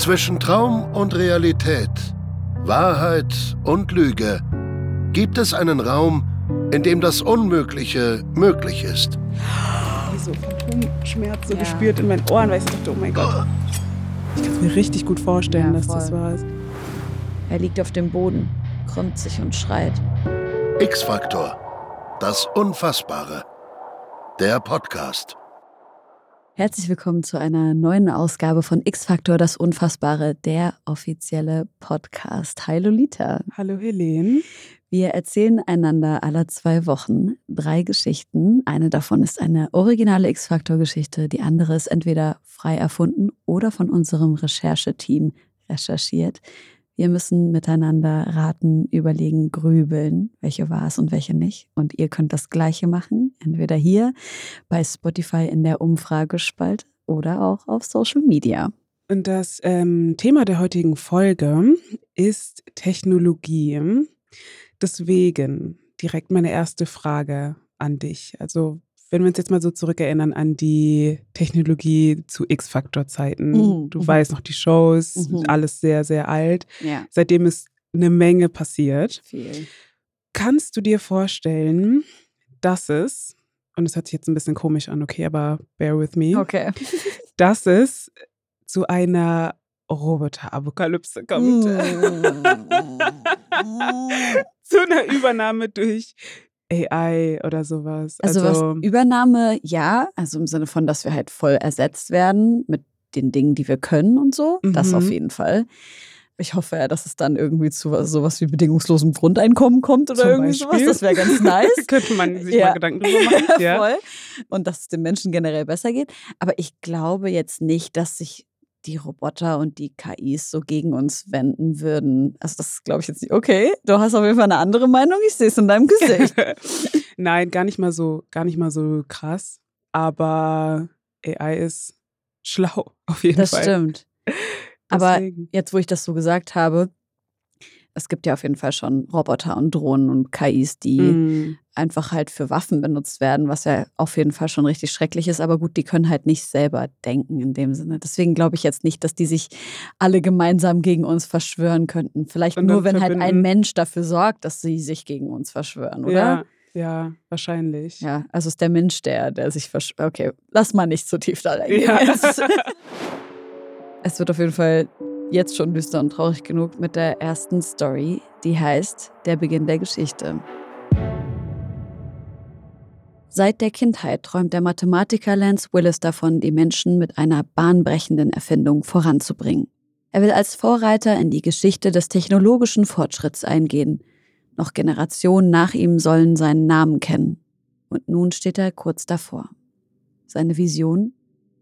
Zwischen Traum und Realität, Wahrheit und Lüge gibt es einen Raum, in dem das Unmögliche möglich ist. So Phantomschmerz so ja. gespürt in meinen Ohren, weil ich dachte, oh mein Gott. Ich kann es mir richtig gut vorstellen, ja, dass das war. Er liegt auf dem Boden, krümmt sich und schreit. X-Faktor. Das Unfassbare. Der Podcast. Herzlich willkommen zu einer neuen Ausgabe von X-Faktor, das Unfassbare, der offizielle Podcast. Hi Lolita. Hallo Helene. Wir erzählen einander alle zwei Wochen drei Geschichten. Eine davon ist eine originale X-Faktor-Geschichte, die andere ist entweder frei erfunden oder von unserem Rechercheteam recherchiert. Wir müssen miteinander raten, überlegen, grübeln, welche war es und welche nicht. Und ihr könnt das Gleiche machen, entweder hier bei Spotify in der Umfragespalte oder auch auf Social Media. Und das ähm, Thema der heutigen Folge ist Technologie. Deswegen direkt meine erste Frage an dich. Also wenn wir uns jetzt mal so zurückerinnern an die Technologie zu X-Factor-Zeiten, mhm. du mhm. weißt noch die Shows, mhm. alles sehr, sehr alt. Ja. Seitdem ist eine Menge passiert. Viel. Kannst du dir vorstellen, dass es, und es hört sich jetzt ein bisschen komisch an, okay, aber bear with me, okay. dass es zu einer Roboter-Apokalypse kommt. Mm. zu einer Übernahme durch AI oder sowas. Also, also was Übernahme, ja, also im Sinne von, dass wir halt voll ersetzt werden mit den Dingen, die wir können und so. Mhm. Das auf jeden Fall. Ich hoffe ja, dass es dann irgendwie zu sowas wie bedingungslosem Grundeinkommen kommt oder Zum irgendwie Beispiel. sowas. Das wäre ganz nice. Könnte man sich ja. mal Gedanken drüber machen. ja, voll. Und dass es den Menschen generell besser geht. Aber ich glaube jetzt nicht, dass sich die Roboter und die KIs so gegen uns wenden würden. Also das glaube ich jetzt nicht. Okay, du hast auf jeden Fall eine andere Meinung. Ich sehe es in deinem Gesicht. Nein, gar nicht mal so, gar nicht mal so krass. Aber AI ist schlau auf jeden das Fall. Das stimmt. Aber jetzt, wo ich das so gesagt habe, es gibt ja auf jeden Fall schon Roboter und Drohnen und KIs, die mm. einfach halt für Waffen benutzt werden, was ja auf jeden Fall schon richtig schrecklich ist. Aber gut, die können halt nicht selber denken in dem Sinne. Deswegen glaube ich jetzt nicht, dass die sich alle gemeinsam gegen uns verschwören könnten. Vielleicht und nur, wenn verbinden. halt ein Mensch dafür sorgt, dass sie sich gegen uns verschwören, oder? Ja. Ja, wahrscheinlich. Ja, also ist der Mensch der, der sich verschwört. Okay, lass mal nicht zu tief da reingehen. Ja. es wird auf jeden Fall jetzt schon düster und traurig genug mit der ersten Story, die heißt Der Beginn der Geschichte. Seit der Kindheit träumt der Mathematiker Lance Willis davon, die Menschen mit einer bahnbrechenden Erfindung voranzubringen. Er will als Vorreiter in die Geschichte des technologischen Fortschritts eingehen. Noch Generationen nach ihm sollen seinen Namen kennen. Und nun steht er kurz davor. Seine Vision?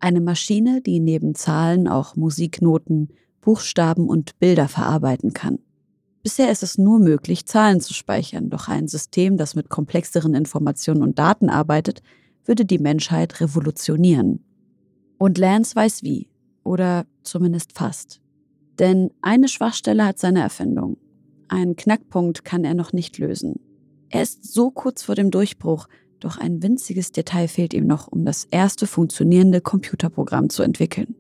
Eine Maschine, die neben Zahlen auch Musiknoten, Buchstaben und Bilder verarbeiten kann. Bisher ist es nur möglich, Zahlen zu speichern, doch ein System, das mit komplexeren Informationen und Daten arbeitet, würde die Menschheit revolutionieren. Und Lance weiß wie, oder zumindest fast. Denn eine Schwachstelle hat seine Erfindung. Einen Knackpunkt kann er noch nicht lösen. Er ist so kurz vor dem Durchbruch, doch ein winziges Detail fehlt ihm noch, um das erste funktionierende Computerprogramm zu entwickeln.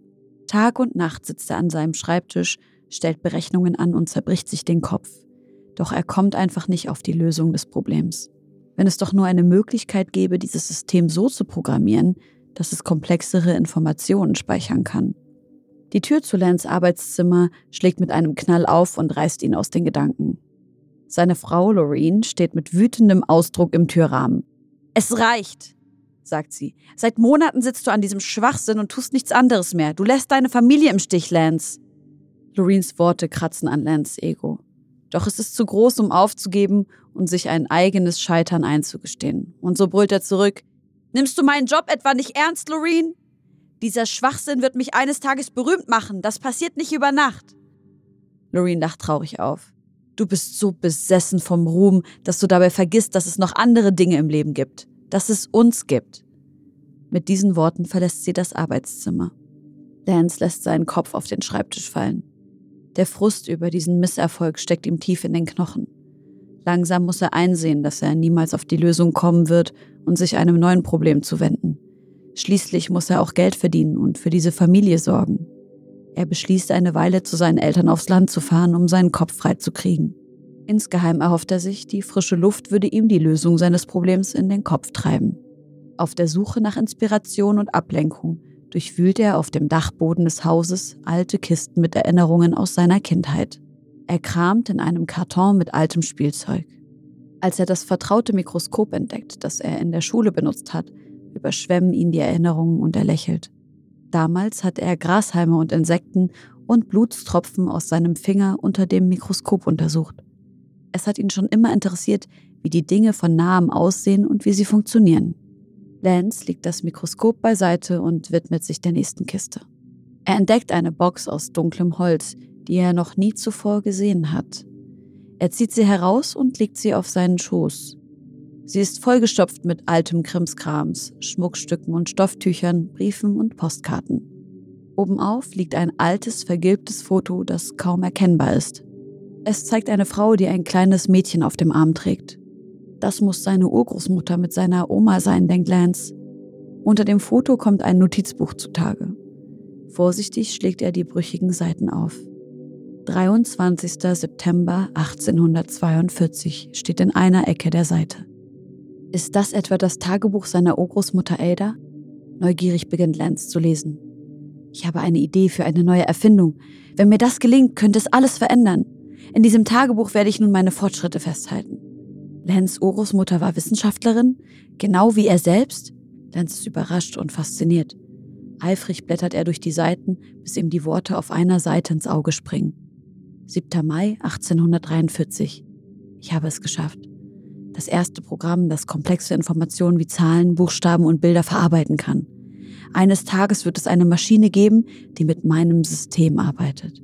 Tag und Nacht sitzt er an seinem Schreibtisch, stellt Berechnungen an und zerbricht sich den Kopf. Doch er kommt einfach nicht auf die Lösung des Problems. Wenn es doch nur eine Möglichkeit gäbe, dieses System so zu programmieren, dass es komplexere Informationen speichern kann. Die Tür zu Lance Arbeitszimmer schlägt mit einem Knall auf und reißt ihn aus den Gedanken. Seine Frau Loreen steht mit wütendem Ausdruck im Türrahmen. Es reicht, sagt sie. Seit Monaten sitzt du an diesem Schwachsinn und tust nichts anderes mehr. Du lässt deine Familie im Stich, Lance. Loreens Worte kratzen an Lance Ego. Doch es ist zu groß, um aufzugeben und sich ein eigenes Scheitern einzugestehen. Und so brüllt er zurück. Nimmst du meinen Job etwa nicht ernst, Loreen? Dieser Schwachsinn wird mich eines Tages berühmt machen. Das passiert nicht über Nacht. Loreen lacht traurig auf. Du bist so besessen vom Ruhm, dass du dabei vergisst, dass es noch andere Dinge im Leben gibt dass es uns gibt. Mit diesen Worten verlässt sie das Arbeitszimmer. Lance lässt seinen Kopf auf den Schreibtisch fallen. Der Frust über diesen Misserfolg steckt ihm tief in den Knochen. Langsam muss er einsehen, dass er niemals auf die Lösung kommen wird und sich einem neuen Problem zuwenden. Schließlich muss er auch Geld verdienen und für diese Familie sorgen. Er beschließt, eine Weile zu seinen Eltern aufs Land zu fahren, um seinen Kopf freizukriegen. Insgeheim erhofft er sich, die frische Luft würde ihm die Lösung seines Problems in den Kopf treiben. Auf der Suche nach Inspiration und Ablenkung durchwühlt er auf dem Dachboden des Hauses alte Kisten mit Erinnerungen aus seiner Kindheit. Er kramt in einem Karton mit altem Spielzeug. Als er das vertraute Mikroskop entdeckt, das er in der Schule benutzt hat, überschwemmen ihn die Erinnerungen und er lächelt. Damals hatte er Grashalme und Insekten und Blutstropfen aus seinem Finger unter dem Mikroskop untersucht. Es hat ihn schon immer interessiert, wie die Dinge von nahem aussehen und wie sie funktionieren. Lance legt das Mikroskop beiseite und widmet sich der nächsten Kiste. Er entdeckt eine Box aus dunklem Holz, die er noch nie zuvor gesehen hat. Er zieht sie heraus und legt sie auf seinen Schoß. Sie ist vollgestopft mit altem Krimskrams, Schmuckstücken und Stofftüchern, Briefen und Postkarten. Obenauf liegt ein altes, vergilbtes Foto, das kaum erkennbar ist. Es zeigt eine Frau, die ein kleines Mädchen auf dem Arm trägt. Das muss seine Urgroßmutter mit seiner Oma sein, denkt Lance. Unter dem Foto kommt ein Notizbuch zutage. Vorsichtig schlägt er die brüchigen Seiten auf. 23. September 1842 steht in einer Ecke der Seite. Ist das etwa das Tagebuch seiner Urgroßmutter Ada? Neugierig beginnt Lance zu lesen. Ich habe eine Idee für eine neue Erfindung. Wenn mir das gelingt, könnte es alles verändern. In diesem Tagebuch werde ich nun meine Fortschritte festhalten. Lance Urgroßmutter war Wissenschaftlerin, genau wie er selbst. Lance ist überrascht und fasziniert. Eifrig blättert er durch die Seiten, bis ihm die Worte auf einer Seite ins Auge springen. 7. Mai 1843. Ich habe es geschafft. Das erste Programm, das komplexe Informationen wie Zahlen, Buchstaben und Bilder verarbeiten kann. Eines Tages wird es eine Maschine geben, die mit meinem System arbeitet.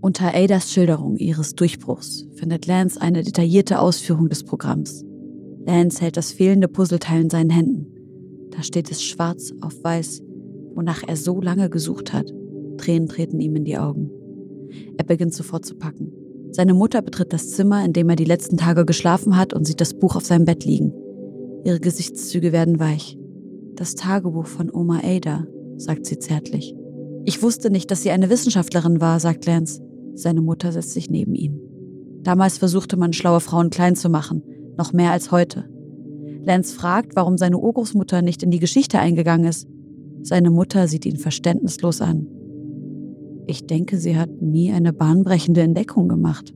Unter Adas Schilderung ihres Durchbruchs findet Lance eine detaillierte Ausführung des Programms. Lance hält das fehlende Puzzleteil in seinen Händen. Da steht es schwarz auf weiß, wonach er so lange gesucht hat. Tränen treten ihm in die Augen. Er beginnt sofort zu packen. Seine Mutter betritt das Zimmer, in dem er die letzten Tage geschlafen hat und sieht das Buch auf seinem Bett liegen. Ihre Gesichtszüge werden weich. Das Tagebuch von Oma Ada, sagt sie zärtlich. Ich wusste nicht, dass sie eine Wissenschaftlerin war, sagt Lance. Seine Mutter setzt sich neben ihn. Damals versuchte man, schlaue Frauen klein zu machen, noch mehr als heute. Lance fragt, warum seine Urgroßmutter nicht in die Geschichte eingegangen ist. Seine Mutter sieht ihn verständnislos an. Ich denke, sie hat nie eine bahnbrechende Entdeckung gemacht.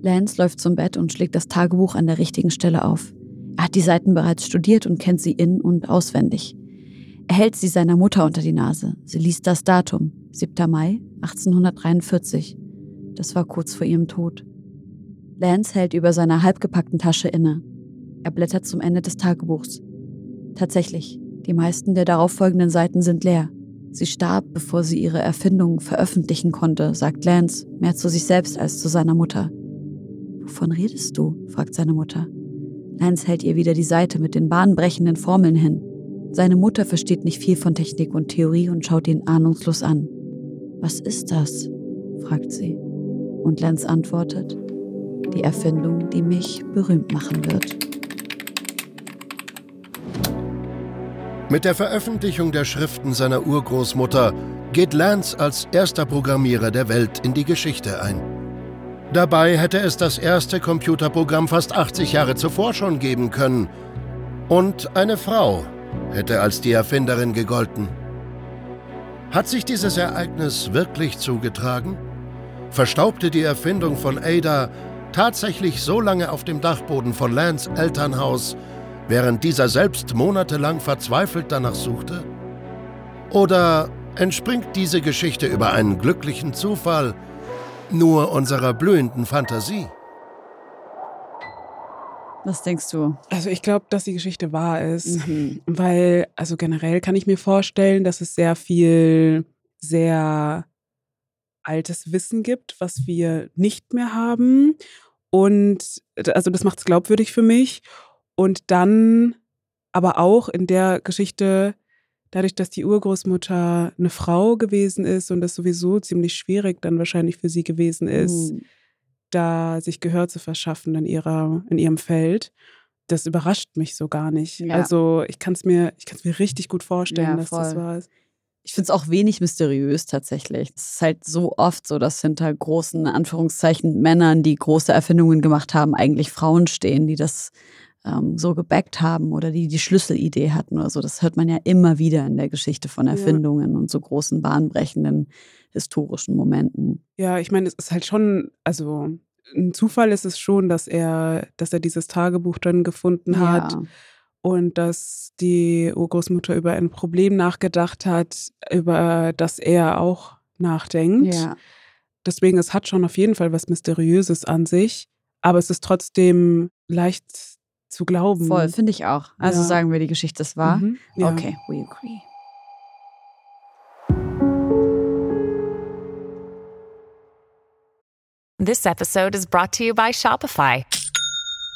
Lance läuft zum Bett und schlägt das Tagebuch an der richtigen Stelle auf. Er hat die Seiten bereits studiert und kennt sie in- und auswendig. Er hält sie seiner Mutter unter die Nase. Sie liest das Datum, 7. Mai 1843. Das war kurz vor ihrem Tod. Lance hält über seiner halbgepackten Tasche inne. Er blättert zum Ende des Tagebuchs. Tatsächlich, die meisten der darauffolgenden Seiten sind leer. Sie starb, bevor sie ihre Erfindung veröffentlichen konnte, sagt Lance, mehr zu sich selbst als zu seiner Mutter. Wovon redest du? fragt seine Mutter. Lance hält ihr wieder die Seite mit den bahnbrechenden Formeln hin. Seine Mutter versteht nicht viel von Technik und Theorie und schaut ihn ahnungslos an. Was ist das? fragt sie. Und Lance antwortet, die Erfindung, die mich berühmt machen wird. Mit der Veröffentlichung der Schriften seiner Urgroßmutter geht Lance als erster Programmierer der Welt in die Geschichte ein. Dabei hätte es das erste Computerprogramm fast 80 Jahre zuvor schon geben können. Und eine Frau hätte als die Erfinderin gegolten. Hat sich dieses Ereignis wirklich zugetragen? Verstaubte die Erfindung von Ada tatsächlich so lange auf dem Dachboden von Lance Elternhaus, während dieser selbst monatelang verzweifelt danach suchte? Oder entspringt diese Geschichte über einen glücklichen Zufall nur unserer blühenden Fantasie? Was denkst du? Also ich glaube, dass die Geschichte wahr ist, Mhm. weil, also generell kann ich mir vorstellen, dass es sehr viel, sehr altes Wissen gibt, was wir nicht mehr haben. Und also das macht es glaubwürdig für mich. Und dann aber auch in der Geschichte, dadurch, dass die Urgroßmutter eine Frau gewesen ist und das sowieso ziemlich schwierig dann wahrscheinlich für sie gewesen ist, Mhm. da sich Gehör zu verschaffen in, ihrer, in ihrem Feld. Das überrascht mich so gar nicht. Ja. Also ich kann es mir, ich mir richtig gut vorstellen, Ja, dass das voll. wahr ist. Ich finde es auch wenig mysteriös tatsächlich. Es ist halt so oft so, dass hinter großen Anführungszeichen Männern, die große Erfindungen gemacht haben, eigentlich Frauen stehen, die das ähm, so gebackt haben oder die die Schlüsselidee hatten oder so. Das hört man ja immer wieder in der Geschichte von Erfindungen ja. und so großen bahnbrechenden historischen Momenten. Ja, ich meine, es ist halt schon, also ein Zufall ist es schon, dass er, dass er dieses Tagebuch dann gefunden hat. Und dass die Urgroßmutter über ein Problem nachgedacht hat, über das er auch nachdenkt. Ja. Deswegen, es hat schon auf jeden Fall was Mysteriöses an sich, aber es ist trotzdem leicht zu glauben. Voll, finde ich auch. Also ja. sagen wir, die Geschichte ist wahr. Mhm, ja. Okay, we agree. This episode is brought to you by Shopify.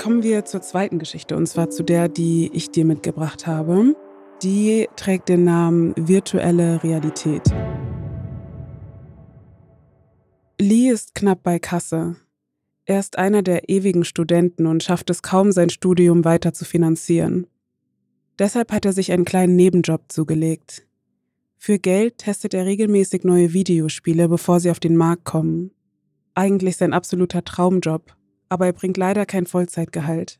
Kommen wir zur zweiten Geschichte, und zwar zu der, die ich dir mitgebracht habe. Die trägt den Namen Virtuelle Realität. Lee ist knapp bei Kasse. Er ist einer der ewigen Studenten und schafft es kaum, sein Studium weiter zu finanzieren. Deshalb hat er sich einen kleinen Nebenjob zugelegt. Für Geld testet er regelmäßig neue Videospiele, bevor sie auf den Markt kommen. Eigentlich sein absoluter Traumjob, aber er bringt leider kein Vollzeitgehalt.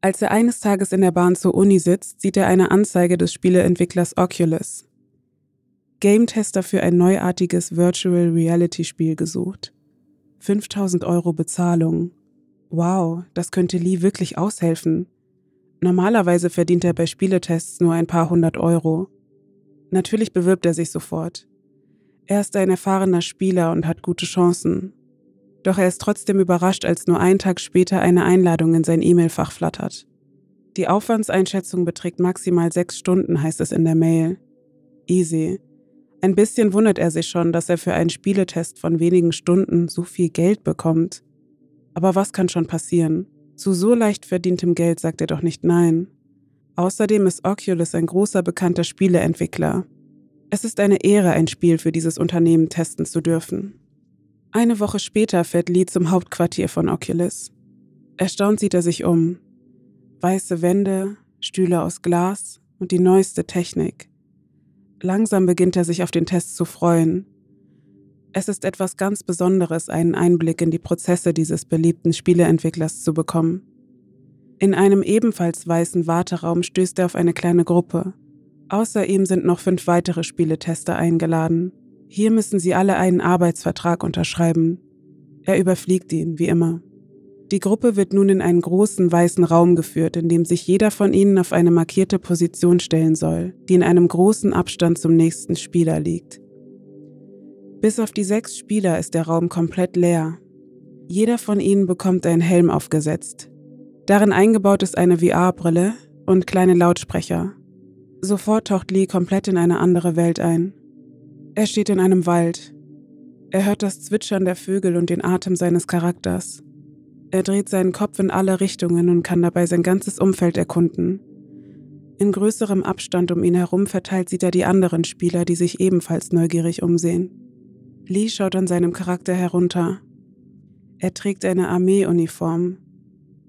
Als er eines Tages in der Bahn zur Uni sitzt, sieht er eine Anzeige des Spieleentwicklers Oculus. Game-Tester für ein neuartiges Virtual Reality Spiel gesucht. 5000 Euro Bezahlung. Wow, das könnte Lee wirklich aushelfen. Normalerweise verdient er bei Spieletests nur ein paar hundert Euro. Natürlich bewirbt er sich sofort. Er ist ein erfahrener Spieler und hat gute Chancen. Doch er ist trotzdem überrascht, als nur einen Tag später eine Einladung in sein E-Mail-Fach flattert. Die Aufwandseinschätzung beträgt maximal sechs Stunden, heißt es in der Mail. Easy. Ein bisschen wundert er sich schon, dass er für einen Spieletest von wenigen Stunden so viel Geld bekommt. Aber was kann schon passieren? Zu so leicht verdientem Geld sagt er doch nicht nein. Außerdem ist Oculus ein großer bekannter Spieleentwickler. Es ist eine Ehre, ein Spiel für dieses Unternehmen testen zu dürfen. Eine Woche später fährt Lee zum Hauptquartier von Oculus. Erstaunt sieht er sich um. Weiße Wände, Stühle aus Glas und die neueste Technik. Langsam beginnt er sich auf den Test zu freuen. Es ist etwas ganz Besonderes, einen Einblick in die Prozesse dieses beliebten Spieleentwicklers zu bekommen. In einem ebenfalls weißen Warteraum stößt er auf eine kleine Gruppe. Außer ihm sind noch fünf weitere Spieletester eingeladen. Hier müssen sie alle einen Arbeitsvertrag unterschreiben. Er überfliegt ihn, wie immer. Die Gruppe wird nun in einen großen weißen Raum geführt, in dem sich jeder von ihnen auf eine markierte Position stellen soll, die in einem großen Abstand zum nächsten Spieler liegt. Bis auf die sechs Spieler ist der Raum komplett leer. Jeder von ihnen bekommt einen Helm aufgesetzt. Darin eingebaut ist eine VR-Brille und kleine Lautsprecher. Sofort taucht Lee komplett in eine andere Welt ein. Er steht in einem Wald. Er hört das Zwitschern der Vögel und den Atem seines Charakters. Er dreht seinen Kopf in alle Richtungen und kann dabei sein ganzes Umfeld erkunden. In größerem Abstand um ihn herum verteilt sieht er die anderen Spieler, die sich ebenfalls neugierig umsehen. Lee schaut an seinem Charakter herunter. Er trägt eine Armeeuniform.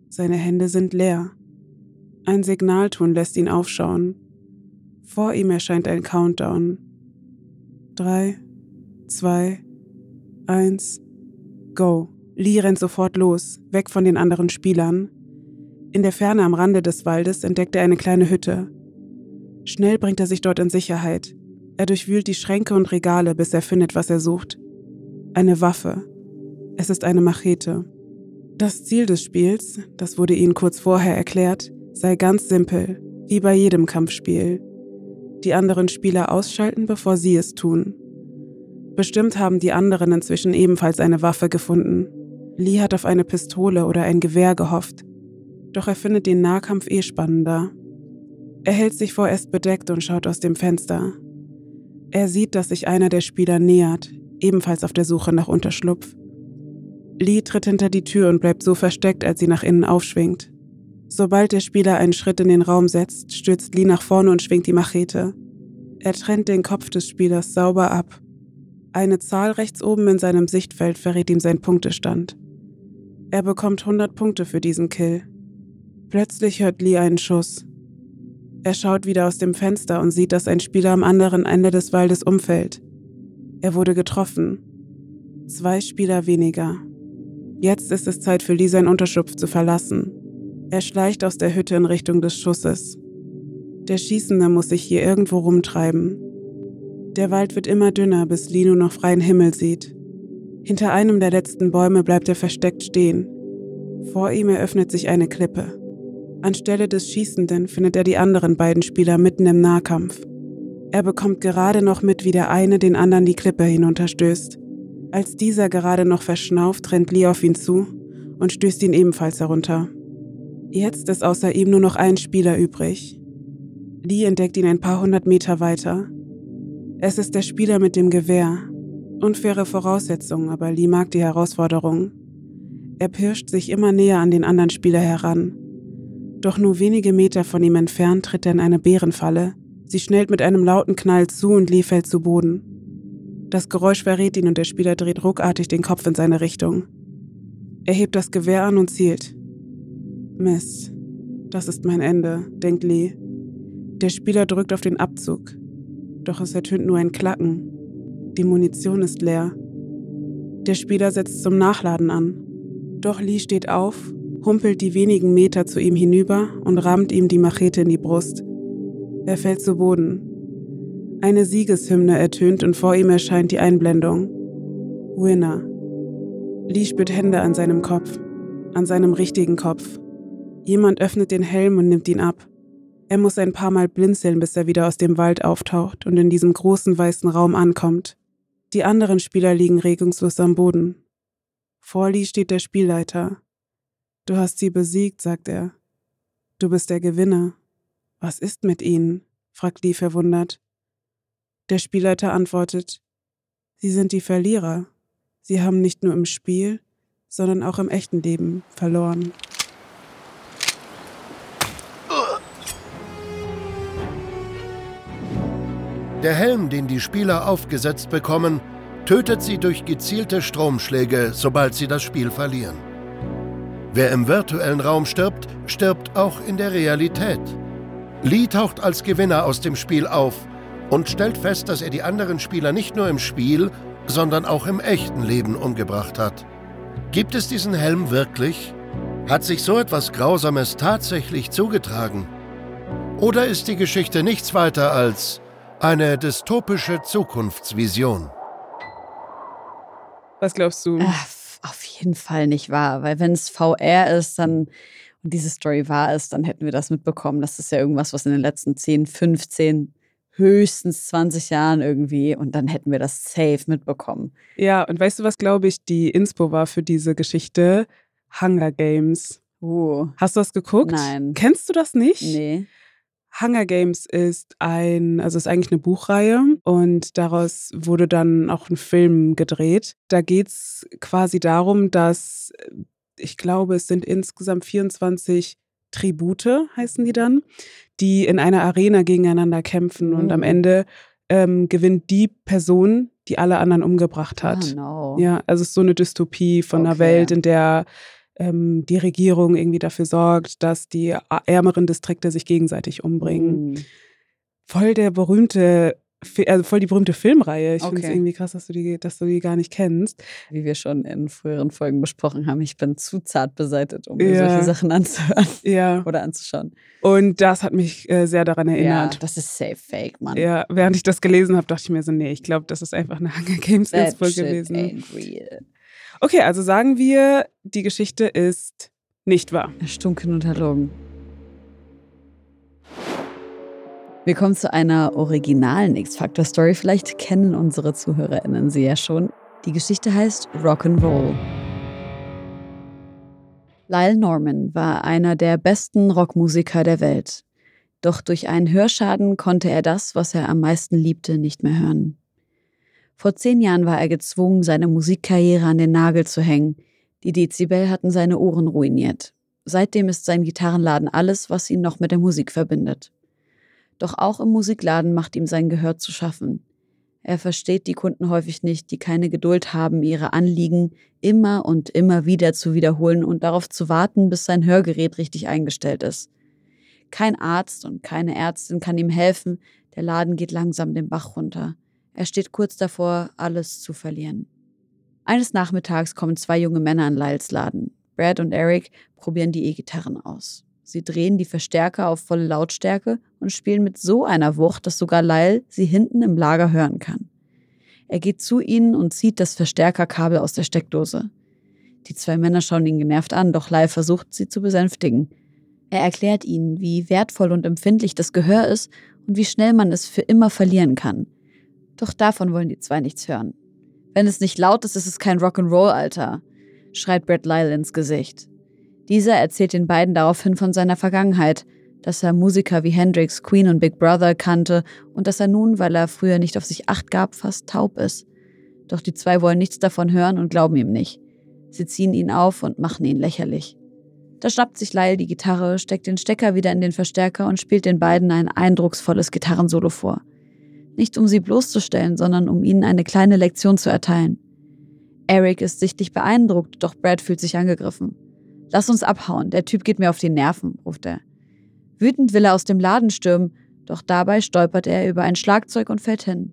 Seine Hände sind leer. Ein Signalton lässt ihn aufschauen. Vor ihm erscheint ein Countdown. 3, 2, 1, go. Lee rennt sofort los, weg von den anderen Spielern. In der Ferne am Rande des Waldes entdeckt er eine kleine Hütte. Schnell bringt er sich dort in Sicherheit. Er durchwühlt die Schränke und Regale, bis er findet, was er sucht. Eine Waffe. Es ist eine Machete. Das Ziel des Spiels, das wurde ihnen kurz vorher erklärt, sei ganz simpel, wie bei jedem Kampfspiel die anderen Spieler ausschalten, bevor sie es tun. Bestimmt haben die anderen inzwischen ebenfalls eine Waffe gefunden. Lee hat auf eine Pistole oder ein Gewehr gehofft. Doch er findet den Nahkampf eh spannender. Er hält sich vorerst bedeckt und schaut aus dem Fenster. Er sieht, dass sich einer der Spieler nähert, ebenfalls auf der Suche nach Unterschlupf. Lee tritt hinter die Tür und bleibt so versteckt, als sie nach innen aufschwingt. Sobald der Spieler einen Schritt in den Raum setzt, stürzt Lee nach vorne und schwingt die Machete. Er trennt den Kopf des Spielers sauber ab. Eine Zahl rechts oben in seinem Sichtfeld verrät ihm seinen Punktestand. Er bekommt 100 Punkte für diesen Kill. Plötzlich hört Lee einen Schuss. Er schaut wieder aus dem Fenster und sieht, dass ein Spieler am anderen Ende des Waldes umfällt. Er wurde getroffen. Zwei Spieler weniger. Jetzt ist es Zeit für Lee, seinen Unterschlupf zu verlassen. Er schleicht aus der Hütte in Richtung des Schusses. Der Schießende muss sich hier irgendwo rumtreiben. Der Wald wird immer dünner, bis nur noch freien Himmel sieht. Hinter einem der letzten Bäume bleibt er versteckt stehen. Vor ihm eröffnet sich eine Klippe. Anstelle des Schießenden findet er die anderen beiden Spieler mitten im Nahkampf. Er bekommt gerade noch mit, wie der eine den anderen die Klippe hinunterstößt. Als dieser gerade noch verschnauft, rennt Lee auf ihn zu und stößt ihn ebenfalls herunter. Jetzt ist außer ihm nur noch ein Spieler übrig. Lee entdeckt ihn ein paar hundert Meter weiter. Es ist der Spieler mit dem Gewehr. Unfaire Voraussetzungen, aber Lee mag die Herausforderung. Er pirscht sich immer näher an den anderen Spieler heran. Doch nur wenige Meter von ihm entfernt tritt er in eine Bärenfalle. Sie schnellt mit einem lauten Knall zu und Lee fällt zu Boden. Das Geräusch verrät ihn und der Spieler dreht ruckartig den Kopf in seine Richtung. Er hebt das Gewehr an und zielt. Mist, das ist mein Ende, denkt Lee. Der Spieler drückt auf den Abzug. Doch es ertönt nur ein Klacken. Die Munition ist leer. Der Spieler setzt zum Nachladen an. Doch Lee steht auf humpelt die wenigen Meter zu ihm hinüber und rammt ihm die Machete in die Brust. Er fällt zu Boden. Eine Siegeshymne ertönt und vor ihm erscheint die Einblendung. Winner. Lee spürt Hände an seinem Kopf, an seinem richtigen Kopf. Jemand öffnet den Helm und nimmt ihn ab. Er muss ein paar Mal blinzeln, bis er wieder aus dem Wald auftaucht und in diesem großen weißen Raum ankommt. Die anderen Spieler liegen regungslos am Boden. Vor Lee steht der Spielleiter, Du hast sie besiegt, sagt er. Du bist der Gewinner. Was ist mit ihnen? fragt Lee verwundert. Der Spielleiter antwortet, Sie sind die Verlierer. Sie haben nicht nur im Spiel, sondern auch im echten Leben verloren. Der Helm, den die Spieler aufgesetzt bekommen, tötet sie durch gezielte Stromschläge, sobald sie das Spiel verlieren. Wer im virtuellen Raum stirbt, stirbt auch in der Realität. Lee taucht als Gewinner aus dem Spiel auf und stellt fest, dass er die anderen Spieler nicht nur im Spiel, sondern auch im echten Leben umgebracht hat. Gibt es diesen Helm wirklich? Hat sich so etwas Grausames tatsächlich zugetragen? Oder ist die Geschichte nichts weiter als eine dystopische Zukunftsvision? Was glaubst du? Ach, auf jeden Fall nicht wahr, weil wenn es VR ist, dann und diese Story wahr ist, dann hätten wir das mitbekommen. Das ist ja irgendwas, was in den letzten 10, 15, höchstens 20 Jahren irgendwie und dann hätten wir das safe mitbekommen. Ja, und weißt du, was glaube ich die Inspo war für diese Geschichte? Hunger Games. Uh. Hast du das geguckt? Nein. Kennst du das nicht? Nee. Hunger Games ist ein, also ist eigentlich eine Buchreihe und daraus wurde dann auch ein Film gedreht. Da geht es quasi darum, dass ich glaube, es sind insgesamt 24 Tribute, heißen die dann, die in einer Arena gegeneinander kämpfen und am Mhm. Ende ähm, gewinnt die Person, die alle anderen umgebracht hat. Oh no. Ja, also es ist so eine Dystopie von einer Okay. Welt, in der ähm, die Regierung irgendwie dafür sorgt, dass die ärmeren Distrikte sich gegenseitig umbringen. Mm. Voll der berühmte, also voll die berühmte Filmreihe. Ich finde es Okay. irgendwie krass, dass du, die, dass du die gar nicht kennst. Wie wir schon in früheren Folgen besprochen haben, ich bin zu zart beseitet, um mir Ja. solche Sachen anzuhören Ja, oder anzuschauen. und das hat mich äh, sehr daran Ja, erinnert. das ist safe fake, Mann. Ja, während ich das gelesen habe, dachte ich mir so, nee, ich glaube, das ist einfach eine Hunger Games Inspo gewesen. ain't real. Okay, also sagen wir, die Geschichte ist nicht wahr. Erstunken und erlogen. Wir kommen zu einer originalen X-Factor-Story. Vielleicht kennen unsere ZuhörerInnen sie ja schon. Die Geschichte heißt Rock'n'Roll. Lyle Norman war einer der besten Rockmusiker der Welt. Doch durch einen Hörschaden konnte er das, was er am meisten liebte, nicht mehr hören. Vor zehn Jahren war er gezwungen, seine Musikkarriere an den Nagel zu hängen. Die Dezibel hatten seine Ohren ruiniert. Seitdem ist sein Gitarrenladen alles, was ihn noch mit der Musik verbindet. Doch auch im Musikladen macht ihm sein Gehör zu schaffen. Er versteht die Kunden häufig nicht, die keine Geduld haben, ihre Anliegen immer und immer wieder zu wiederholen und darauf zu warten, bis sein Hörgerät richtig eingestellt ist. Kein Arzt und keine Ärztin kann ihm helfen, der Laden geht langsam den Bach runter. Er steht kurz davor, alles zu verlieren. Eines Nachmittags kommen zwei junge Männer an Lyles Laden. Brad und Eric probieren die E-Gitarren aus. Sie drehen die Verstärker auf volle Lautstärke und spielen mit so einer Wucht, dass sogar Lyle sie hinten im Lager hören kann. Er geht zu ihnen und zieht das Verstärkerkabel aus der Steckdose. Die zwei Männer schauen ihn genervt an, doch Lyle versucht, sie zu besänftigen. Er erklärt ihnen, wie wertvoll und empfindlich das Gehör ist und wie schnell man es für immer verlieren kann. Doch davon wollen die zwei nichts hören. Wenn es nicht laut ist, ist es kein Rock'n'Roll, Alter, schreit Brad Lyle ins Gesicht. Dieser erzählt den beiden daraufhin von seiner Vergangenheit, dass er Musiker wie Hendrix, Queen und Big Brother kannte und dass er nun, weil er früher nicht auf sich acht gab, fast taub ist. Doch die zwei wollen nichts davon hören und glauben ihm nicht. Sie ziehen ihn auf und machen ihn lächerlich. Da schnappt sich Lyle die Gitarre, steckt den Stecker wieder in den Verstärker und spielt den beiden ein eindrucksvolles Gitarrensolo vor. Nicht um sie bloßzustellen, sondern um ihnen eine kleine Lektion zu erteilen. Eric ist sichtlich beeindruckt, doch Brad fühlt sich angegriffen. Lass uns abhauen, der Typ geht mir auf die Nerven, ruft er. Wütend will er aus dem Laden stürmen, doch dabei stolpert er über ein Schlagzeug und fällt hin.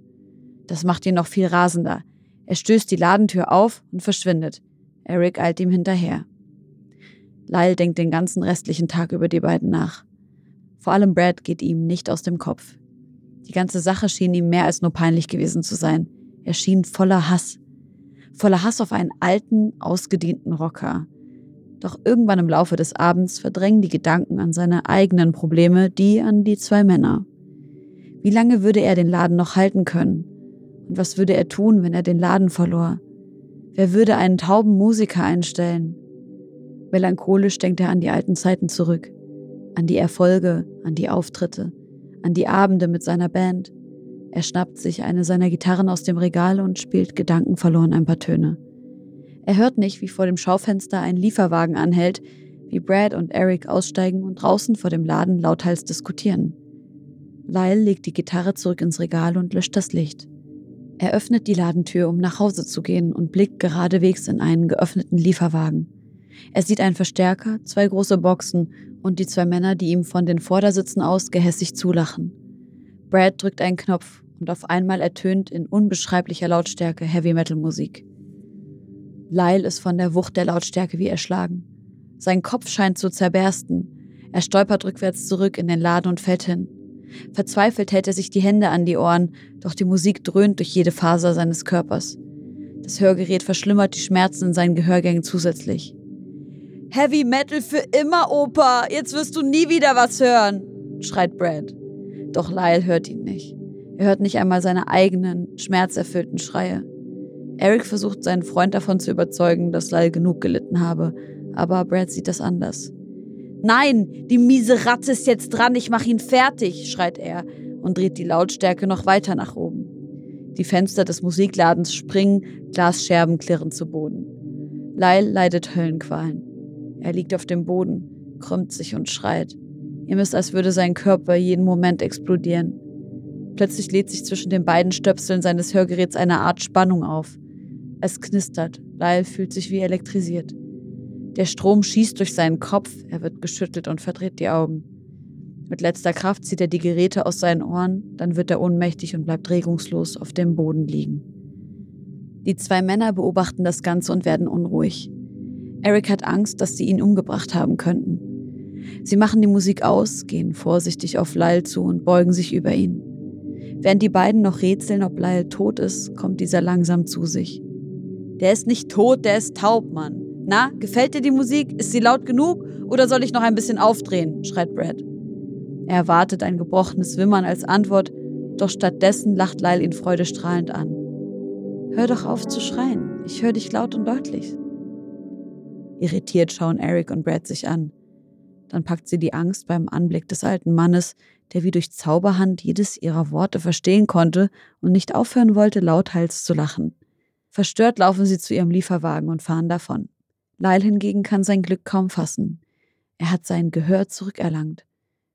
Das macht ihn noch viel rasender. Er stößt die Ladentür auf und verschwindet. Eric eilt ihm hinterher. Lyle denkt den ganzen restlichen Tag über die beiden nach. Vor allem Brad geht ihm nicht aus dem Kopf. Die ganze Sache schien ihm mehr als nur peinlich gewesen zu sein. Er schien voller Hass. Voller Hass auf einen alten, ausgedienten Rocker. Doch irgendwann im Laufe des Abends verdrängen die Gedanken an seine eigenen Probleme die an die zwei Männer. Wie lange würde er den Laden noch halten können? Und was würde er tun, wenn er den Laden verlor? Wer würde einen tauben Musiker einstellen? Melancholisch denkt er an die alten Zeiten zurück, an die Erfolge, an die Auftritte, an die Abende mit seiner Band. Er schnappt sich eine seiner Gitarren aus dem Regal und spielt gedankenverloren ein paar Töne. Er hört nicht, wie vor dem Schaufenster ein Lieferwagen anhält, wie Brad und Eric aussteigen und draußen vor dem Laden lauthals diskutieren. Lyle legt die Gitarre zurück ins Regal und löscht das Licht. Er öffnet die Ladentür, um nach Hause zu gehen und blickt geradewegs in einen geöffneten Lieferwagen. Er sieht einen Verstärker, zwei große Boxen und die zwei Männer, die ihm von den Vordersitzen aus gehässig zulachen. Brad drückt einen Knopf und auf einmal ertönt in unbeschreiblicher Lautstärke Heavy Metal Musik. Lyle ist von der Wucht der Lautstärke wie erschlagen. Sein Kopf scheint zu zerbersten. Er stolpert rückwärts zurück in den Laden und fällt hin. Verzweifelt hält er sich die Hände an die Ohren, doch die Musik dröhnt durch jede Faser seines Körpers. Das Hörgerät verschlimmert die Schmerzen in seinen Gehörgängen zusätzlich. Heavy Metal für immer, Opa! Jetzt wirst du nie wieder was hören! schreit Brad. Doch Lyle hört ihn nicht. Er hört nicht einmal seine eigenen, schmerzerfüllten Schreie. Eric versucht seinen Freund davon zu überzeugen, dass Lyle genug gelitten habe, aber Brad sieht das anders. Nein, die miese Ratte ist jetzt dran, ich mach ihn fertig, schreit er und dreht die Lautstärke noch weiter nach oben. Die Fenster des Musikladens springen, Glasscherben klirren zu Boden. Lyle leidet Höllenqualen. Er liegt auf dem Boden, krümmt sich und schreit. Ihm ist, als würde sein Körper jeden Moment explodieren. Plötzlich lädt sich zwischen den beiden Stöpseln seines Hörgeräts eine Art Spannung auf. Es knistert. Lyle fühlt sich wie elektrisiert. Der Strom schießt durch seinen Kopf, er wird geschüttelt und verdreht die Augen. Mit letzter Kraft zieht er die Geräte aus seinen Ohren, dann wird er ohnmächtig und bleibt regungslos auf dem Boden liegen. Die zwei Männer beobachten das Ganze und werden unruhig. Eric hat Angst, dass sie ihn umgebracht haben könnten. Sie machen die Musik aus, gehen vorsichtig auf Lyle zu und beugen sich über ihn. Während die beiden noch rätseln, ob Lyle tot ist, kommt dieser langsam zu sich. Der ist nicht tot, der ist taub, Mann. Na, gefällt dir die Musik? Ist sie laut genug? Oder soll ich noch ein bisschen aufdrehen? schreit Brad. Er erwartet ein gebrochenes Wimmern als Antwort, doch stattdessen lacht Lyle ihn freudestrahlend an. Hör doch auf zu schreien. Ich höre dich laut und deutlich. Irritiert schauen Eric und Brad sich an. Dann packt sie die Angst beim Anblick des alten Mannes, der wie durch Zauberhand jedes ihrer Worte verstehen konnte und nicht aufhören wollte, lauthals zu lachen. Verstört laufen sie zu ihrem Lieferwagen und fahren davon. Lyle hingegen kann sein Glück kaum fassen. Er hat sein Gehör zurückerlangt.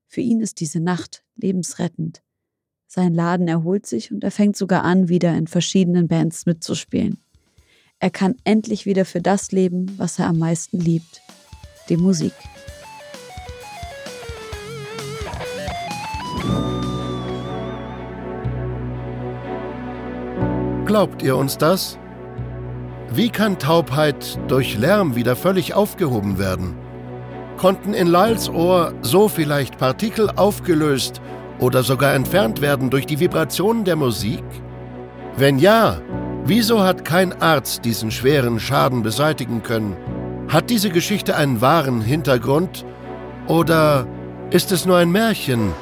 Für ihn ist diese Nacht lebensrettend. Sein Laden erholt sich und er fängt sogar an, wieder in verschiedenen Bands mitzuspielen. Er kann endlich wieder für das leben, was er am meisten liebt, die Musik. Glaubt ihr uns das? Wie kann Taubheit durch Lärm wieder völlig aufgehoben werden? Konnten in Lyles Ohr so vielleicht Partikel aufgelöst oder sogar entfernt werden durch die Vibrationen der Musik? Wenn ja, wieso hat kein Arzt diesen schweren Schaden beseitigen können? Hat diese Geschichte einen wahren Hintergrund oder ist es nur ein Märchen,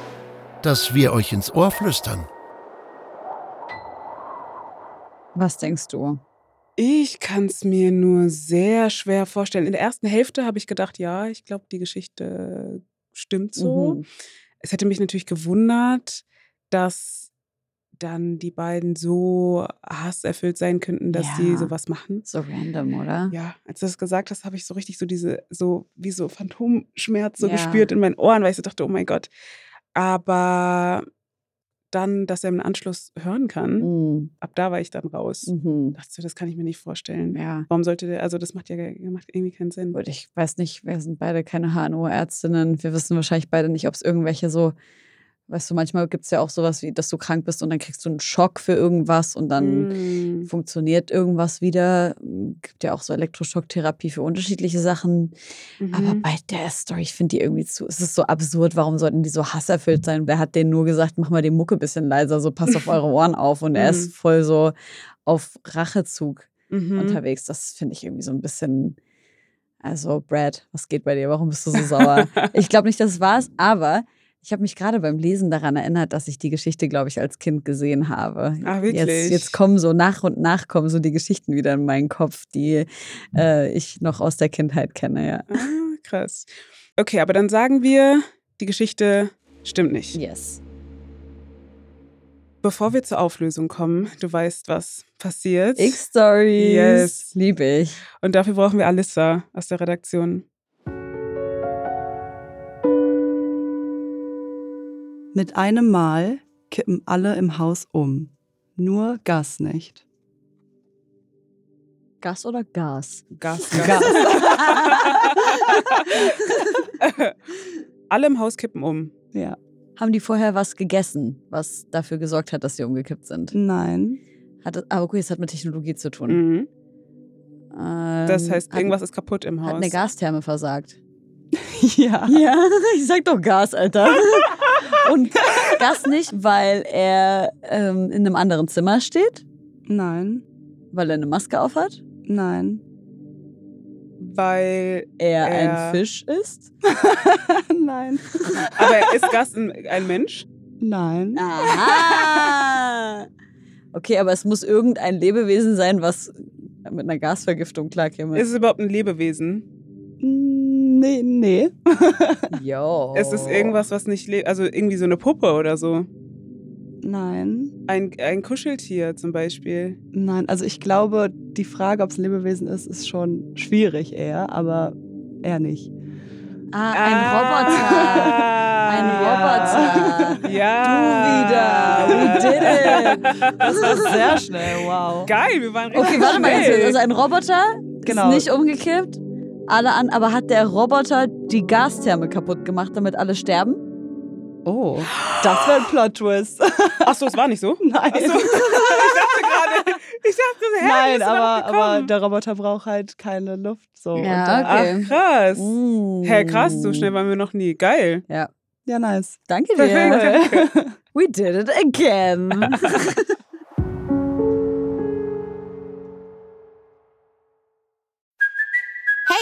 das wir euch ins Ohr flüstern? Was denkst du? Ich kann es mir nur sehr schwer vorstellen. In der ersten Hälfte habe ich gedacht, ja, ich glaube, die Geschichte stimmt so. Mhm. Es hätte mich natürlich gewundert, dass dann die beiden so hasserfüllt sein könnten, dass die Ja. sowas machen. So random, oder? Ja, als du das gesagt hast, habe ich so richtig so diese, so wie so Phantomschmerz so Ja. gespürt in meinen Ohren, weil ich so dachte, oh mein Gott. Aber dann, dass er im Anschluss hören kann, Mhm. ab da war ich dann raus. Mhm. Dachte so, das kann ich mir nicht vorstellen. Ja. Warum sollte der, also das macht ja macht irgendwie keinen Sinn. Gut, ich weiß nicht, wir sind beide keine HNO-Ärztinnen. Wir wissen wahrscheinlich beide nicht, ob es irgendwelche so, weißt du, manchmal gibt es ja auch sowas wie, dass du krank bist und dann kriegst du einen Schock für irgendwas und dann Mm. funktioniert irgendwas wieder. Gibt ja auch so Elektroschocktherapie für unterschiedliche Sachen. Aber Mhm. bei der Story, ich finde die irgendwie zu, es ist so absurd, warum sollten die so hasserfüllt sein? Wer hat denen nur gesagt, mach mal die Mucke ein bisschen leiser, so passt auf eure Ohren auf und er Mhm. ist voll so auf Rachezug Mhm. unterwegs. Das finde ich irgendwie so ein bisschen. Also, Brad, was geht bei dir? Warum bist du so sauer? ich glaube nicht, dass es war's, aber ich habe mich gerade beim Lesen daran erinnert, dass ich die Geschichte, glaube ich, als Kind gesehen habe. Ah, wirklich? Jetzt, jetzt kommen so nach und nach kommen so die Geschichten wieder in meinen Kopf, die äh, ich noch aus der Kindheit kenne, ja. Ah, krass. Okay, aber dann sagen wir, die Geschichte stimmt nicht. Yes. Bevor wir zur Auflösung kommen, du weißt, was passiert. X-Stories. Yes. Liebe ich. Und dafür brauchen wir Alissa aus der Redaktion. Mit einem Mal kippen alle im Haus um. Nur Gas nicht. Gas oder Gas? Gas, Gas. Alle im Haus kippen um. Ja. Haben die vorher was gegessen, was dafür gesorgt hat, dass sie umgekippt sind? Nein. Hat das, aber gut, es hat mit Technologie zu tun. Mhm. Das Ähm, heißt, hat- irgendwas ist kaputt im Haus. Hat eine Gastherme versagt. ja. Ja, ich sag doch Gas, Alter. Und Gas nicht, weil er ähm, in einem anderen Zimmer steht, Nein. weil er eine Maske aufhat, Nein. Weil, er Er- ein Fisch ist. Nein. aber ist Gas ein, ein Mensch? Nein. Aha! Okay, aber es muss irgendein Lebewesen sein, was mit einer Gasvergiftung klarkäme. Ist es überhaupt ein Lebewesen? Nee, nee. Ist es irgendwas, was nicht lebt? Also irgendwie so eine Puppe oder so? Nein. Ein, ein Kuscheltier zum Beispiel. Nein. Also ich glaube, die Frage, ob es ein Lebewesen ist, ist schon schwierig eher, aber eher nicht. Ah, ein Roboter. Ein Roboter. Ja. Du wieder. We did it. Das war sehr schnell, wow. Geil, wir waren richtig Okay, warte mal. Jetzt, also ein Roboter Genau. ist nicht umgekippt. Alle an, aber hat der Roboter die Gastherme kaputt gemacht, damit alle sterben? Oh, das wäre ein Plot-Twist. Achso, es war nicht so? Nein. Achso. ich dachte gerade, ich dachte, hä, Nein, er aber, aber der Roboter braucht halt keine Luft. So. Ja, okay. Ach, krass. Mm. Hä, krass, so schnell waren wir noch nie. Geil. Ja. Ja, nice. Danke Perfekt. dir. We did it again.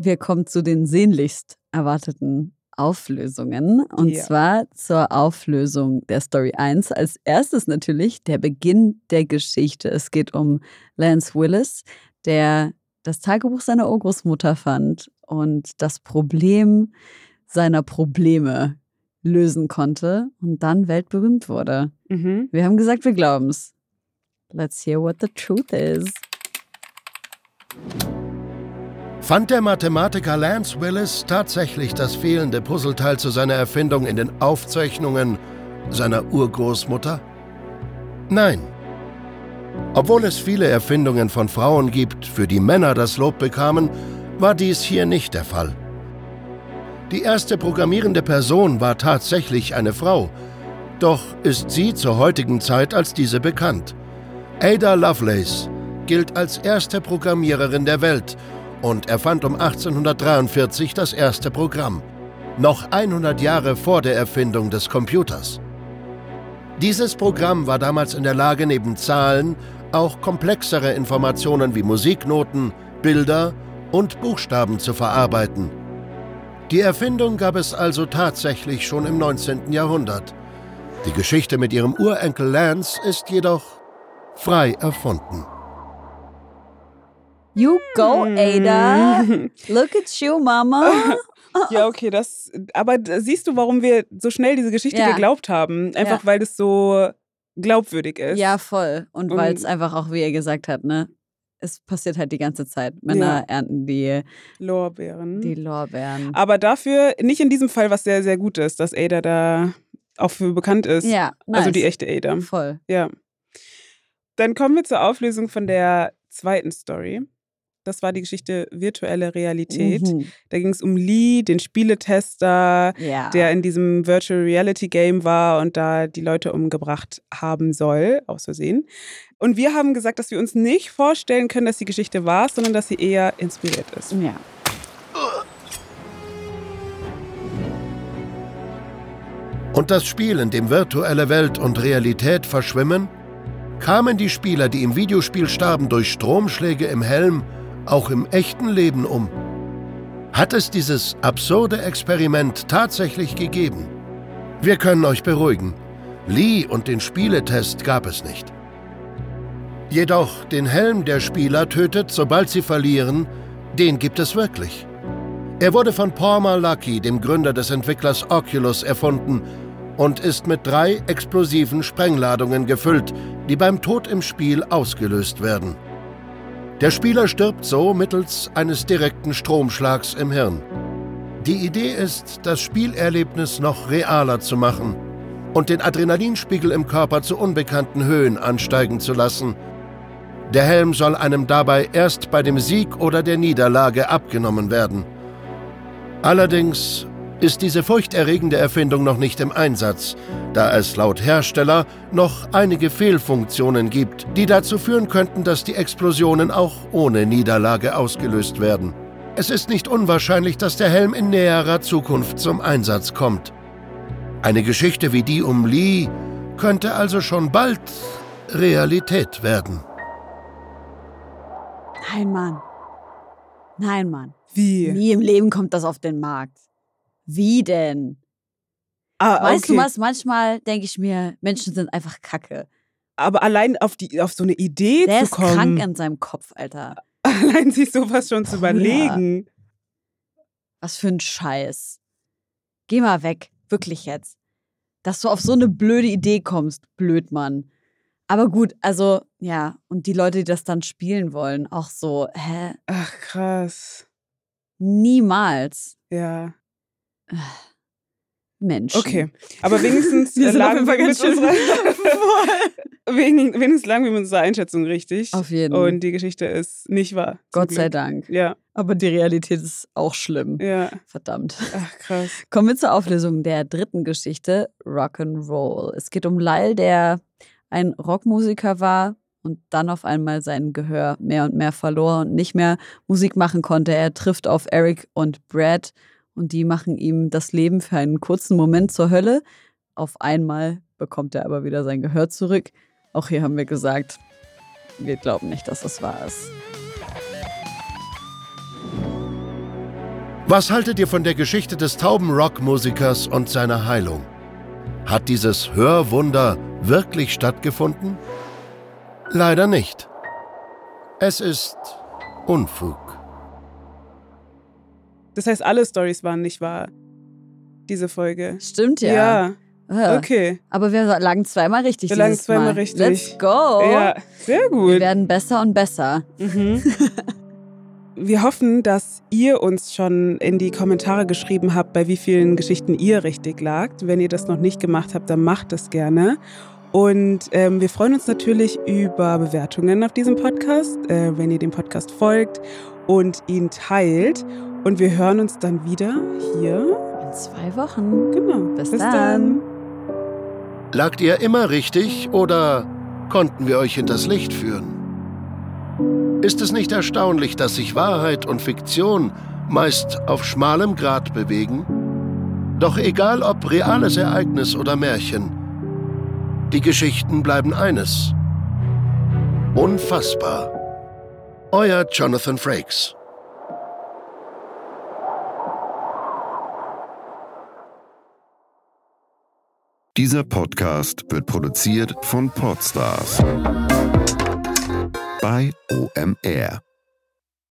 Wir kommen zu den sehnlichst erwarteten Auflösungen. Und Ja. zwar zur Auflösung der Story 1. Als erstes natürlich der Beginn der Geschichte. Es geht um Lance Willis, der das Tagebuch seiner Urgroßmutter fand und das Problem seiner Probleme lösen konnte und dann weltberühmt wurde. Mhm. Wir haben gesagt, wir glauben's. Let's hear what the truth is. Fand der Mathematiker Lance Willis tatsächlich das fehlende Puzzleteil zu seiner Erfindung in den Aufzeichnungen seiner Urgroßmutter? Nein. Obwohl es viele Erfindungen von Frauen gibt, für die Männer das Lob bekamen, war dies hier nicht der Fall. Die erste programmierende Person war tatsächlich eine Frau, doch ist sie zur heutigen Zeit als diese bekannt. Ada Lovelace gilt als erste Programmiererin der Welt und erfand um 1843 das erste Programm, noch 100 Jahre vor der Erfindung des Computers. Dieses Programm war damals in der Lage, neben Zahlen auch komplexere Informationen wie Musiknoten, Bilder und Buchstaben zu verarbeiten. Die Erfindung gab es also tatsächlich schon im 19. Jahrhundert. Die Geschichte mit ihrem Urenkel Lance ist jedoch frei erfunden. You go, Ada. Look at you, Mama. Ja, okay, das. Aber siehst du, warum wir so schnell diese Geschichte Ja. geglaubt haben? Einfach Ja. weil es so glaubwürdig ist. Ja, voll. Und Und- weil es einfach auch, wie ihr gesagt habt, ne? Es passiert halt die ganze Zeit. Männer Ja. ernten die, Lorbeeren. die Lorbeeren. Aber dafür nicht in diesem Fall, was sehr, sehr gut ist, dass Ada da auch für bekannt ist. ja, nice. Also die echte Ada. Voll. Ja. Dann kommen wir zur Auflösung von der zweiten Story. Das war die Geschichte virtuelle Realität. Mhm. Da ging es um Lee, den Spieletester, Ja. der in diesem Virtual Reality Game war und da die Leute umgebracht haben soll, aus Versehen. Und wir haben gesagt, dass wir uns nicht vorstellen können, dass die Geschichte wahr ist, sondern dass sie eher inspiriert ist. ja. und das Spiel, in dem virtuelle Welt und Realität verschwimmen, kamen die Spieler, die im Videospiel starben, durch Stromschläge im Helm, auch im echten Leben um. Hat es dieses absurde Experiment tatsächlich gegeben? Wir können euch beruhigen. Lee und den Spieletest gab es nicht. Jedoch den Helm der Spieler tötet, sobald sie verlieren, den gibt es wirklich. Er wurde von Paul Lucky, dem Gründer des Entwicklers Oculus, erfunden und ist mit drei explosiven Sprengladungen gefüllt, die beim Tod im Spiel ausgelöst werden. Der Spieler stirbt so mittels eines direkten Stromschlags im Hirn. Die Idee ist, das Spielerlebnis noch realer zu machen und den Adrenalinspiegel im Körper zu unbekannten Höhen ansteigen zu lassen. Der Helm soll einem dabei erst bei dem Sieg oder der Niederlage abgenommen werden. Allerdings ist diese furchterregende Erfindung noch nicht im Einsatz, da es laut Hersteller noch einige Fehlfunktionen gibt, die dazu führen könnten, dass die Explosionen auch ohne Niederlage ausgelöst werden. Es ist nicht unwahrscheinlich, dass der Helm in näherer Zukunft zum Einsatz kommt. Eine Geschichte wie die um Lee könnte also schon bald Realität werden. Nein, Mann. Nein, Mann. Wie? Nie im Leben kommt das auf den Markt. Wie denn? Ah, Weißt okay. du was? Manchmal denke ich mir, Menschen sind einfach kacke. Aber allein auf, die, auf so eine Idee Der zu ist kommen, krank in seinem Kopf, Alter. allein sich sowas schon zu überlegen. Was für ein Scheiß. Geh mal weg. Wirklich jetzt. Dass du auf so eine blöde Idee kommst. Blöd, Mann. Aber gut, also, ja. Und die Leute, die das dann spielen wollen, auch so, hä? Ach, krass. Niemals. Ja. Menschen. Okay. Aber wenigstens Wir sind auf lagen jeden Fall wir ganz mit wegen, wenigstens lagen wir mit unserer Einschätzung richtig. Auf jeden. Und die Geschichte ist nicht wahr. Gott sei. Dank. Ja, Aber die Realität ist auch schlimm. ja. Verdammt. Ach, krass. Kommen wir zur Auflösung der dritten Geschichte, Rock'n'Roll. Es geht um Lyle, der ein Rockmusiker war und dann auf einmal sein Gehör mehr und mehr verlor und nicht mehr Musik machen konnte. Er trifft auf Eric und Brad und die machen ihm das Leben für einen kurzen Moment zur Hölle. Auf einmal bekommt er aber wieder sein Gehör zurück. Auch hier haben wir gesagt, wir glauben nicht, dass das wahr ist. Was haltet ihr von der Geschichte des tauben Rockmusikers und seiner Heilung? Hat dieses Hörwunder wirklich stattgefunden? Leider nicht. Es ist Unfug. Das heißt, alle Stories waren nicht wahr. Diese Folge. Stimmt ja. Ja, Ah. okay. Aber wir lagen zweimal richtig. Wir lagen zweimal Mal. richtig. Let's go. Ja, sehr Wir gut. werden besser und besser. Mhm. Wir hoffen, dass ihr uns schon in die Kommentare geschrieben habt, bei wie vielen Geschichten ihr richtig lagt. Wenn ihr das noch nicht gemacht habt, dann macht es gerne. Und ähm, wir freuen uns natürlich über Bewertungen auf diesem Podcast, äh, wenn ihr dem Podcast folgt und ihn teilt. Und wir hören uns dann wieder hier. In zwei Wochen. Genau. Bis dann. Lagt ihr immer richtig oder konnten wir euch hinters Licht führen? Ist es nicht erstaunlich, dass sich Wahrheit und Fiktion meist auf schmalem Grat bewegen? Doch egal ob reales Ereignis oder Märchen, die Geschichten bleiben eines. Unfassbar. Euer Jonathan Frakes. Dieser Podcast wird produziert von Podstars bei OMR.